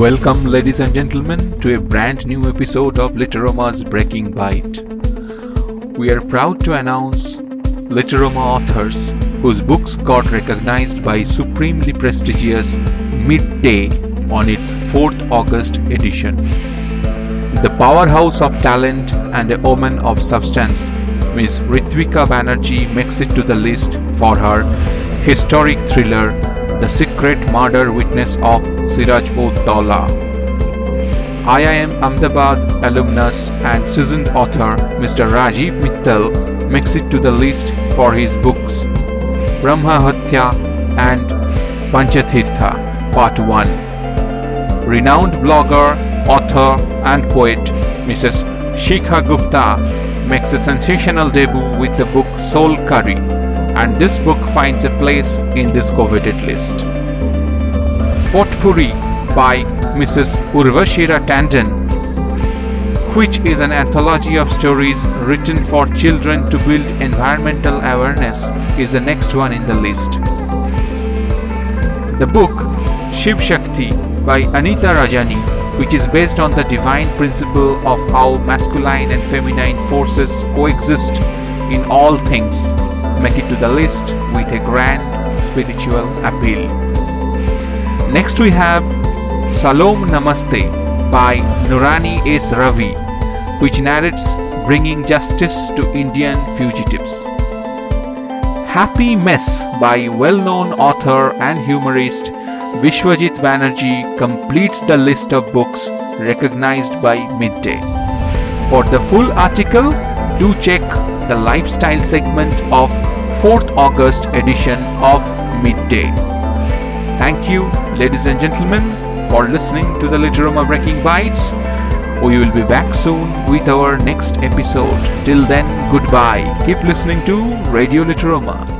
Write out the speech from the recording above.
Welcome, ladies and gentlemen, to a brand new episode of Literoma's Breaking Bite. We are proud to announce Literoma authors whose books got recognized by supremely prestigious Midday on its 4th August edition. The powerhouse of talent and a woman of substance, Miss Ritvika Banerjee makes it to the list for her historic thriller The Secret Murder Witness of Siraj ud Daula. IIM Ahmedabad alumnus and seasoned author Mr. Rajiv Mittal makes it to the list for his books Brahma Hatya and Panchatirtha Part 1. Renowned blogger, author, and poet Mrs. Shikha Gupta makes a sensational debut with the book Soul Curry, and this book finds a place in this coveted list. Potpourri by Mrs. Urvashira Tandon, which is an anthology of stories written for children to build environmental awareness, is the next one in the list. The book Shiv Shakti by Anita Rajani, which is based on the divine principle of how masculine and feminine forces coexist in all things, make it to the list with a grand spiritual appeal. Next we have Salom Namaste by Nurani S. Ravi, which narrates bringing justice to Indian fugitives. Happy Mess by well known author and humorist Vishwajit Banerjee completes the list of books recognized by Midday. For the full article, do check the lifestyle segment of 4th August edition of Midday. Thank you, ladies and gentlemen, for listening to the Literoma Breaking Bites. We will be back soon with our next episode. Till then, goodbye. Keep listening to Radio Literoma.